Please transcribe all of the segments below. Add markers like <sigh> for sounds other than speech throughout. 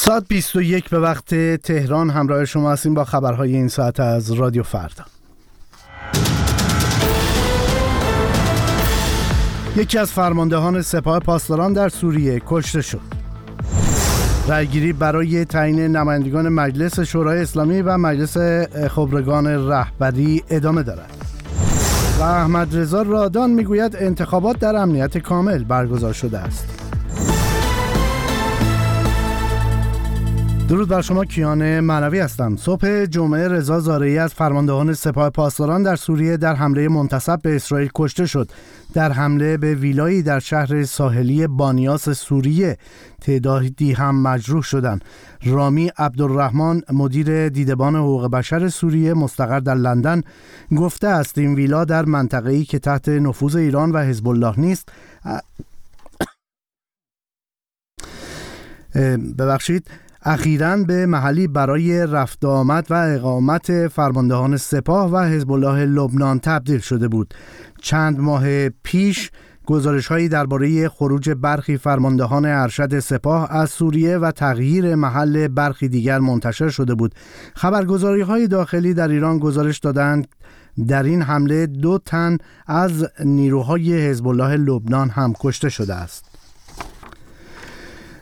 ساعت 21 به وقت تهران همراه شما هستیم با خبرهای این ساعت از رادیو فردا. یکی از فرماندهان سپاه پاسداران در سوریه کشته شد. رأیگیری برای تعیین نمایندگان مجلس شورای اسلامی و مجلس خبرگان رهبری ادامه دارد. و احمد رضا رادان می‌گوید انتخابات در امنیت کامل برگزار شده است. درود بر شما کیان معنوی هستم. صبح جمعه رضا زارعی از فرماندهان سپاه پاسداران در سوریه در حمله منتصب به اسرائیل کشته شد. در حمله به ویلایی در شهر ساحلی بانیاس سوریه تعدادی هم مجروح شدند. رامی عبدالرحمن مدیر دیدبان حقوق بشر سوریه مستقر در لندن گفته است این ویلا در منطقه‌ای که تحت نفوذ ایران و حزب الله نیست <coughs> ببخشید. اخیرا به محلی برای رفت آمد و اقامت فرماندهان سپاه و حزب الله لبنان تبدیل شده بود. چند ماه پیش گزارش هایی درباره خروج برخی فرماندهان ارشد سپاه از سوریه و تغییر محل برخی دیگر منتشر شده بود. خبرگزاری های داخلی در ایران گزارش دادند. در این حمله دو تن از نیروهای حزب الله لبنان هم کشته شده است.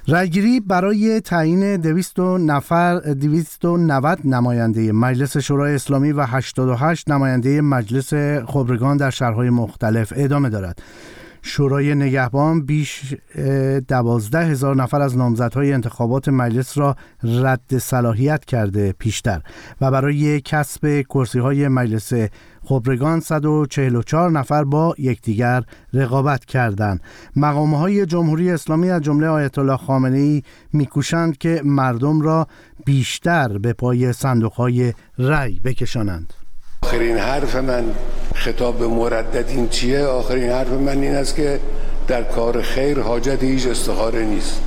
رأیگیری برای تعیین 200 نفر 290 نماینده مجلس شورای اسلامی و 88 نماینده مجلس خبرگان در شهرهای مختلف ادامه دارد. شورای نگهبان بیش دوازده هزار نفر از نامزدهای انتخابات مجلس را رد صلاحیت کرده پیشتر و برای کسب کرسی های مجلس خبرگان 144 نفر با یکدیگر رقابت کردند. مقام های جمهوری اسلامی از جمله آیت الله خامنه ای میکوشند که مردم را بیشتر به پای صندوق های رأی بکشانند. آخرین حرف من خطاب به مردد این چیه؟ آخرین حرف من این است که در کار خیر حاجت هیچ استخاره نیست.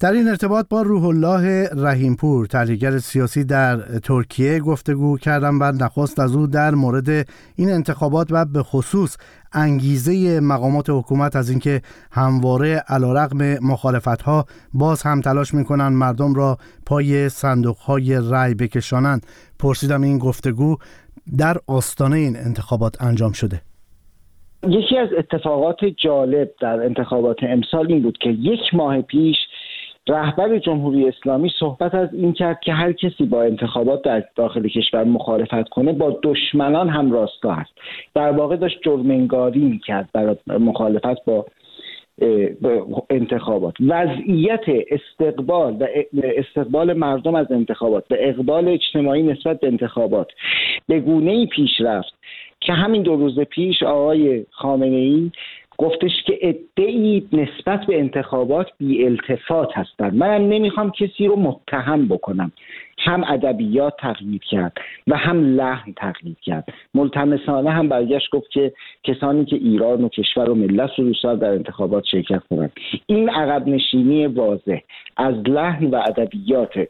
در این ارتباط با روح الله رحیمپور تحلیلگر سیاسی در ترکیه گفتگو کردم و نخواست از او در مورد این انتخابات و به خصوص انگیزه مقامات حکومت از اینکه همواره علیرغم مخالفت ها باز هم تلاش می‌کنند مردم را پای صندوق های رأی بکشانند. پرسیدم این گفتگو در آستانه این انتخابات انجام شده. یکی از اتفاقات جالب در انتخابات امسال این بود که یک ماه پیش رهبر جمهوری اسلامی صحبت از این کرد که هر کسی با انتخابات در داخل کشور مخالفت کنه با دشمنان هم راستا است. در واقع داشت جرمنگاری می‌کرد برای مخالفت با انتخابات. وضعیت استقبال و استقبال مردم از انتخابات و اقبال اجتماعی نسبت به انتخابات به گونه ای پیش رفت که همین دو روز پیش آقای خامنه ای گفتش که ادعی نسبت به انتخابات بی التفات هستند. منم نمی‌خوام کسی رو متهم بکنم. هم ادبیات تقلید کرد و هم لحن تقلید کرد. ملتمسانه هم برگشت گفت که کسانی که ایران و کشور و ملت دوست در انتخابات شرکت کنند این عقب نشینی واضح. از لحن و ادبیات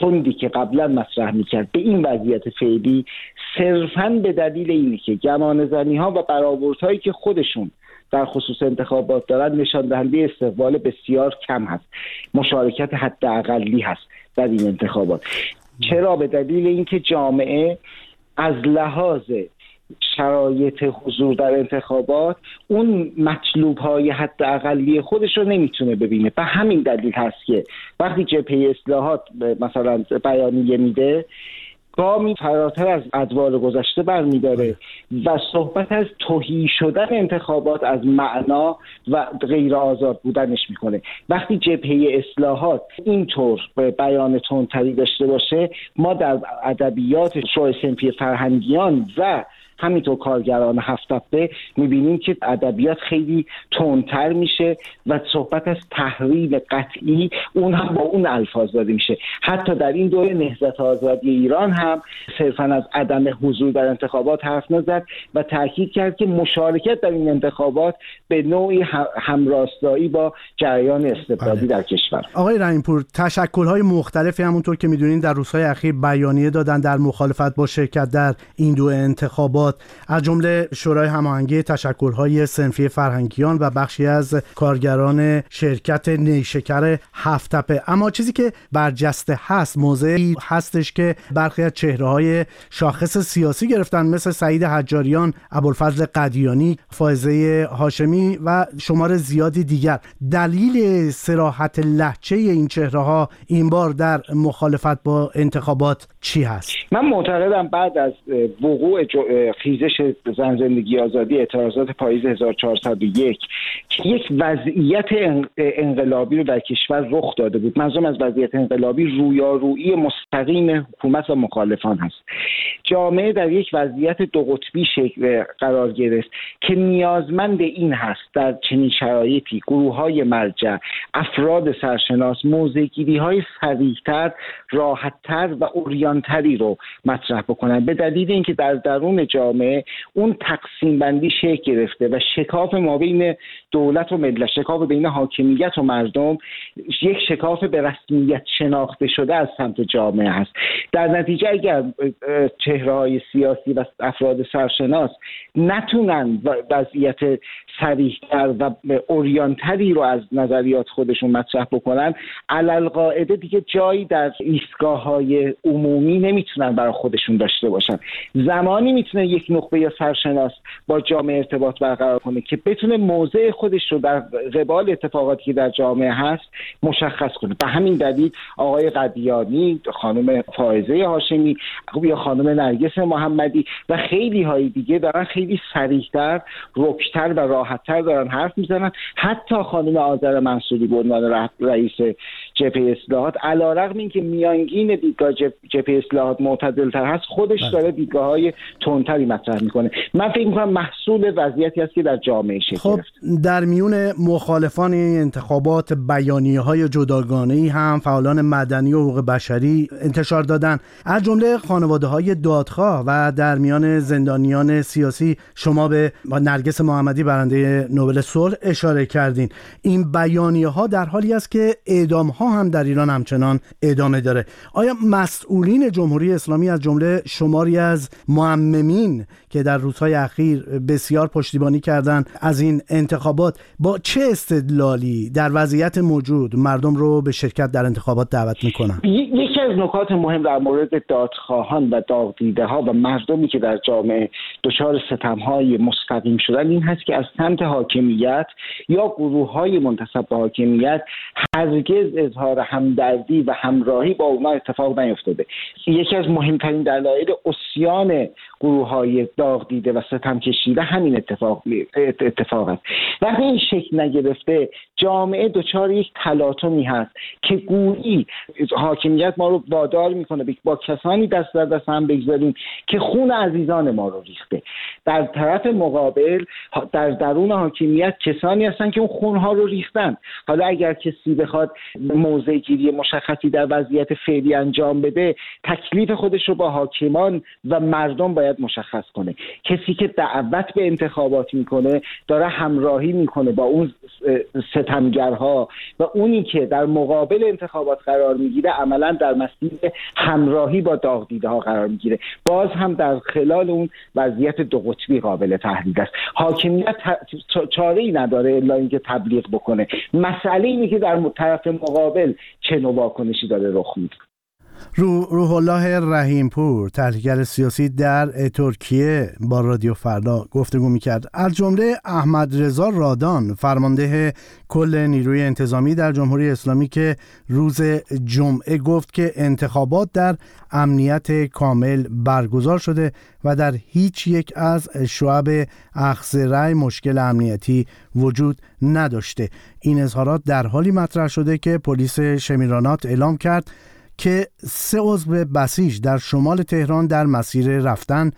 تندی که قبلا مطرح می‌کرد به این وضعیت فعلی صرفا به دلیل اینه که گمان ها و برآوردهایی که خودشون در خصوص انتخابات دارن نشان دهنده استقبال بسیار کم هست. مشارکت حداقلی هست در این انتخابات. چرا؟ به دلیل اینکه جامعه از لحاظ شرایط حضور در انتخابات اون مطلوب های حد اقلی خودش رو نمی‌تونه ببینه. و همین دلیل هست که وقتی جبهه اصلاحات مثلا بیانیه میده گامی فراتر از ادوار گذشته برمیداره و صحبت از توهی شدن انتخابات از معنا و غیر آزاد بودنش می‌کنه. وقتی جبهه اصلاحات اینطور بیان تندتری داشته باشه ما در ادبیات شو سنفی فرهنگیان و همینطور کارگران هفت هفته می‌بینیم که ادبیات خیلی تندتر میشه و صحبت از تحریم قطعی اون هم با اون الفاظ داده میشه. حتی در این دوره نهضت آزادی ایران هم صرفا از عدم حضور در انتخابات حرف نزد و تاکید کرد که مشارکت در این انتخابات به نوعی همراستایی با جریان استبدادی بله. در کشور. آقای رحیمپور تشکل های مختلفی همونطور که می‌دونین در روزهای اخیر بیانیه دادن در مخالفت با شرکت در این دو انتخابات. انتخابات از جمله شورای هماهنگی تشکل‌های سنفی فرهنگیان و بخشی از کارگران شرکت نیشکر هفتپه. اما چیزی که برجسته هست موضعی هستش که برخی از چهره های شاخص سیاسی گرفتن مثل سعید حجاریان ابوالفضل قدیانی فائزه هاشمی و شمار زیادی دیگر. دلیل سراحت لحچه این چهره ها این بار در مخالفت با انتخابات چی هست؟ من معتقدم بعد از وقوع خیزش زن زندگی آزادی اعتراضات پاییز 1401 که یک وضعیت انقلابی رو در کشور رخ داده بود. منظورم از وضعیت انقلابی رویارویی مستقیم حکومت و مخالفان هست. جامعه در یک وضعیت دو قطبی شکل قرار گرفت که نیازمند این هست در چنین شرایطی گروه های مرجع افراد سرشناس موزگیری های سریعتر راحتتر و اوریانتری رو مطرح بکنن به دلیل اینکه در درون جامعه اون تقسیم بندی شکل گرفته و شکاف ما بین دولت و ملت شکاف بین حاکمیت و مردم یک شکاف به رسمیت شناخته شده از سمت جامعه هست. در نتیجه اگر چهره های سیاسی و افراد سرشناس نتونن وضعیت سریحتر و اوریانتری رو از نظریات خودشون مطرح بکنن علل قاعده دیگه جایی در ایستگاه های عمومی نمی‌تونن برای خودشون داشته باشن. زمانی می‌تونه یک نخبه یا سرشناس با جامعه ارتباط برقرار کنه که بتونه موضع خودش رو در قبال اتفاقاتی که در جامعه هست مشخص کنه. به همین دلیل آقای قدیانی خانم فائزه هاشمی یا خانم نرگس محمدی و خیلی های دیگه دارن خیلی سریحتر رکتر و راحتتر دارن حرف می‌زنن. حتی خانم آذر منصوری به عنوان رئیس جبهه اصلاحات علیرغم اینکه میانگین دیدگاه جبهه اصلاحات معتدلتر هست خودش بله. داره دیدگاه های تندتری مطرح می‌کنه. من فکر می‌کنم محصول وضعیتی است که در جامعه شکل خب در میون مخالفان این انتخابات بیانیه های جداگانه هم فعالان مدنی و حقوق بشری انتشار دادن. از جمله خانواده های دادخواه و در میان زندانیان سیاسی شما به نرگس محمدی برنده نوبل صلح اشاره کردین. این بیانیه ها در حالی است که اعدام ها هم در ایران همچنان ادامه داره. آیا مسئولین جمهوری اسلامی از جمله شماری از معممین که در روزهای اخیر بسیار پشتیبانی کردند از این انتخابات با چه استدلالی در وضعیت موجود مردم رو به شرکت در انتخابات دعوت می‌کنن؟ یکی از نکات مهم در مورد دادخواهان و داغدیده ها و مردمی که در جامعه دچار ستم های مستقیم شدن این هست که از سمت حاکمیت یا گروه های منتصب به حاکمیت هرگز اظهار همدردی و همراهی با اونا اتفاق نیفتاده. یکی از مهمترین دلایل اسیان گروه های داغ و ستم کشیده همین اتفاق اتفاق است. وقتی این شکل نگرفته جامعه دچار یک تلاطمی هست که گویی حاکمیت ما رو وادار می‌کنه. با کسانی دست در دست هم بگذاریم که خون عزیزان ما رو ریخته. در طرف مقابل در درون حاکمیت کسانی هستن که اون خونها رو ریختن. حالا اگر کسی بخواد موضع گیری مشخصی در وضعیت فعلی انجام بده تکلیف خودش رو با حاکمان و مردم باید مشخص کنه. کسی که دعوت به انتخابات می‌کنه داره همراهی می‌کنه با اون ستمگرها و اونی که در مقابل انتخابات قرار می‌گیره عملا در مسیر همراهی با داغدیده ها قرار می‌گیره. باز هم در خلال اون وضعیت دو قطبی قابل تحلیل است. حاکمیت چاره ای نداره الا اینکه تبلیغ بکنه. مسئله اینه که در طرف مقابل چه نوع واکنشی داره رخ میده. روح الله رحیمپور تحلیلگر سیاسی در ترکیه با رادیو فردا گفتگو می‌کرد. از جمله احمد رضا رادان فرمانده کل نیروی انتظامی در جمهوری اسلامی که روز جمعه گفت که انتخابات در امنیت کامل برگزار شده و در هیچ یک از شعب اخذ رای مشکل امنیتی وجود نداشته. این اظهارات در حالی مطرح شده که پلیس شمیرانات اعلام کرد که سه عضو بسیج در شمال تهران در مسیر رفتن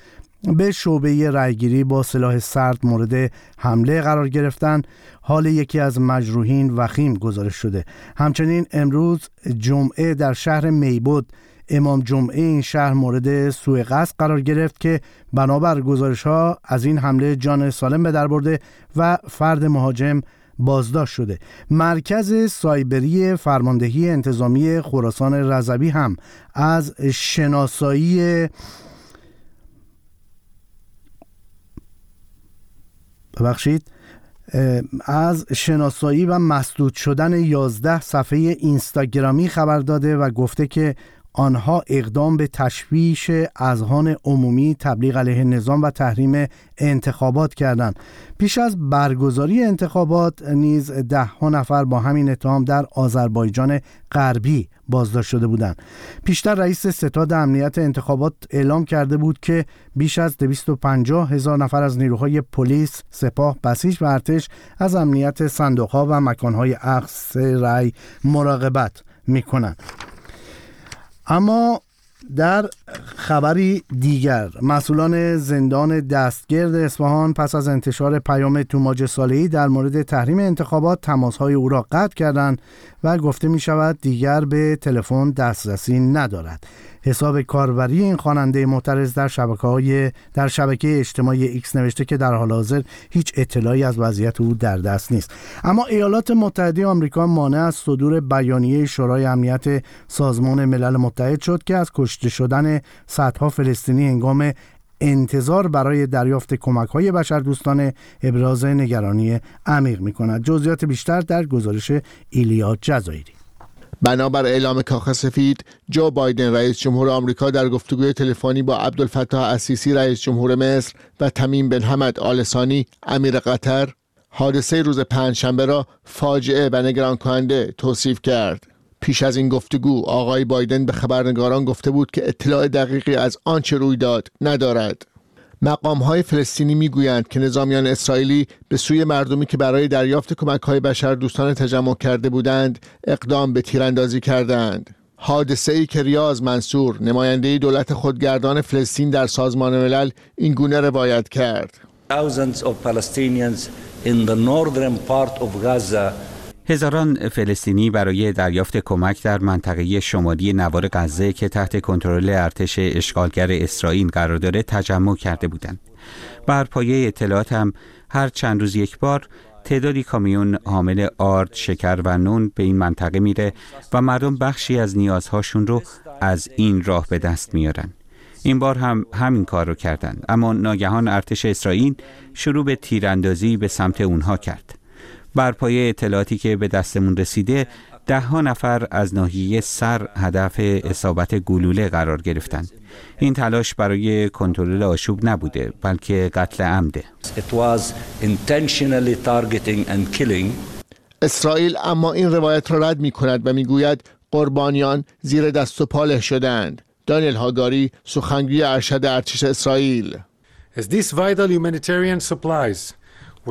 به شعبه رایگیری با سلاح سرد مورد حمله قرار گرفتن. حال یکی از مجروحین وخیم گزارش شده. همچنین امروز جمعه در شهر میبود امام جمعه این شهر مورد سوء قصد قرار گرفت که بنابر گزارش ها از این حمله جان سالم به در برده و فرد مهاجم بازداشت شده. مرکز سایبری فرماندهی انتظامی خراسان رضوی هم از شناسایی ببخشید از شناسایی و مسدود شدن 11 صفحه اینستاگرامی خبر داده و گفته که آنها اقدام به تشویش اذهان عمومی تبلیغ علیه نظام و تحریم انتخابات کردند پیش از برگزاری انتخابات نیز ده ها نفر با همین اتهام در آذربایجان غربی بازداشت شده بودند پیشتر رئیس ستاد امنیت انتخابات اعلام کرده بود که بیش از 250 هزار نفر از نیروهای پلیس، سپاه، بسیج و ارتش از امنیت صندوقها و مکانهای اخص رأی مراقبت می کنند. اما در خبری دیگر مسئولان زندان دستگرد اصفهان پس از انتشار پیام توماج صالحی در مورد تحریم انتخابات تماسهای او را قطع کردند و گفته می شود دیگر به تلفن دسترسی ندارد. حساب کاربری این خواننده معترض در شبکه های در شبکه اجتماعی ایکس نوشته که در حال حاضر هیچ اطلاعی از وضعیت او در دست نیست. اما ایالات متحده آمریکا مانع از صدور بیانیه شورای امنیت سازمان ملل متحد شد که از کشته شدن صدها فلسطینی هنگام انتظار برای دریافت کمک های بشر دوستانه ابراز نگرانی عمیق می کند جزئیات بیشتر در گزارش ایلیا جزایری. بنابر اعلام کاخ سفید جو بایدن رئیس جمهور آمریکا در گفتگوی تلفنی با عبدالفتاح السیسی رئیس جمهور مصر و تمیم بن حمد آلسانی امیر قطر حادثه روز پنجشنبه را فاجعه و نگران کننده توصیف کرد. پیش از این گفتگو آقای بایدن به خبرنگاران گفته بود که اطلاع دقیقی از آنچه روی داد ندارد. مقام های فلسطینی می‌گویند که نظامیان اسرائیلی به سوی مردمی که برای دریافت کمک های بشر دوستان تجمع کرده بودند اقدام به تیراندازی کردند. حادثه ای که ریاض منصور نماینده دولت خودگردان فلسطین در سازمان ملل این گونه روایت کرد. Thousands of Palestinians in the northern part of Gaza هزاران فلسطینی برای دریافت کمک در منطقه شمالی نوار غزه که تحت کنترل ارتش اشغالگر اسرائیل قرار داره تجمع کرده بودند. بر پایه اطلاعات هم هر چند روز یک بار تعدادی کامیون حامل آرد، شکر و نون به این منطقه میره و مردم بخشی از نیازهاشون رو از این راه به دست میارن. این بار هم همین کار رو کردند اما ناگهان ارتش اسرائیل شروع به تیراندازی به سمت اونها کرد. بر پایه اطلاعاتی که به دستمون رسیده ده ها نفر از ناحیه سر هدف اصابت گلوله قرار گرفتند. این تلاش برای کنترل آشوب نبوده بلکه قتل عمده. اسرائیل اما این روایت را رد می کند و می‌گوید قربانیان زیر دست و پاله شدند. دانیل هاگاری سخنگوی ارشد ارتش اسرائیل As these vital humanitarian supplies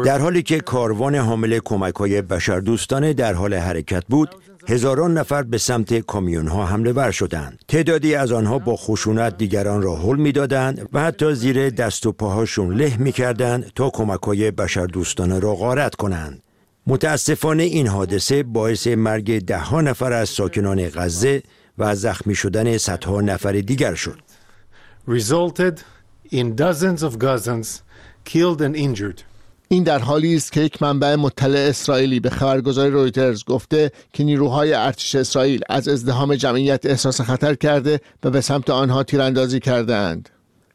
در حالی که کاروان حامل کمک های بشردوستانه در حال حرکت بود هزاران نفر به سمت کامیون ها حمله ور شدند. تعدادی از آنها با خشونت دیگران را حل می‌دادند و حتی زیر دست و پاهاشون له می‌کردند تا کمک های بشردوستانه را غارت کنند. متاسفانه این حادثه باعث مرگ ده ها نفر از ساکنان غزه و زخمی شدن صدها نفر دیگر شد. Resulted in dozens of Gazans killed and injured. این در حالی است که یک منبع مطلع اسرائیلی به خبرگزاری رویترز گفته که نیروهای ارتش اسرائیل از ازدحام جمعیت احساس خطر کرده و به سمت آنها تیراندازی کردند.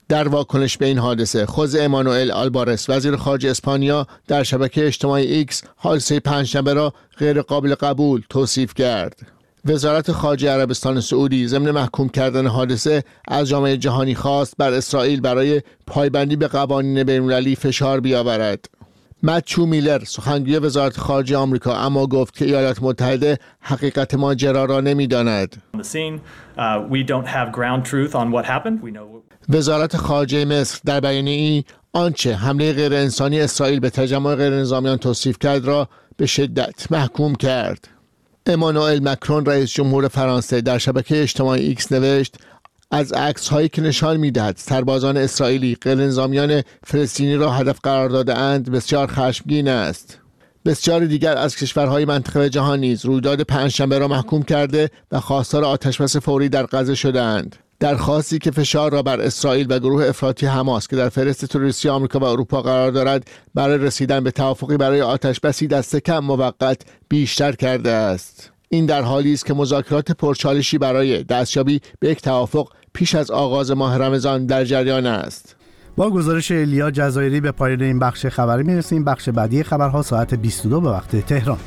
در واکنش به این حادثه خوزه مانوئل آلبارس وزیر خارجه اسپانیا در شبکه اجتماعی ایکس حادثه پنجشنبه را غیر قابل قبول توصیف کرد. وزارت خارجه عربستان سعودی ضمن محکوم کردن حادثه از جامعه جهانی خواست بر اسرائیل برای پایبندی به قوانین بین‌المللی فشار بیاورد. متیو میلر سخنگوی وزارت خارجه آمریکا اما گفت که ایالات متحده حقیقت ماجرا را نمی‌داند. وزارت خارجه مصر در بیانیه ای آنچه حمله غیر انسانی اسرائیل به تجمع غیر نظامیان توصیف کرد را به شدت محکوم کرد. امانوئل مکرون رئیس جمهور فرانسه در شبکه اجتماعی ایکس نوشت از عکس هایی که نشان می‌دهد سربازان اسرائیلی غیر نظامیان فلسطینی را هدف قرار داده اند بسیار خشمگین است. بسیاری دیگر از کشورهای منطقه جهان نیز رویداد پنجشنبه را محکوم کرده و خواستار آتشبس فوری در غزه شدهاند. درخواستی که فشار را بر اسرائیل و گروه افراطی حماس که در فهرست تروریستی آمریکا و اروپا قرار دارد برای رسیدن به توافقی برای آتشبسی دست کم موقت بیشتر کرده است. این در حالی است که مذاکرات پرچالشی برای دستیابی به یک توافق پیش از آغاز ماه رمضان در جریان است. با گزارش الیا جزایری به پایان این بخش خبری می‌رسیم. بخش بعدی خبرها ساعت 22 به وقت تهران.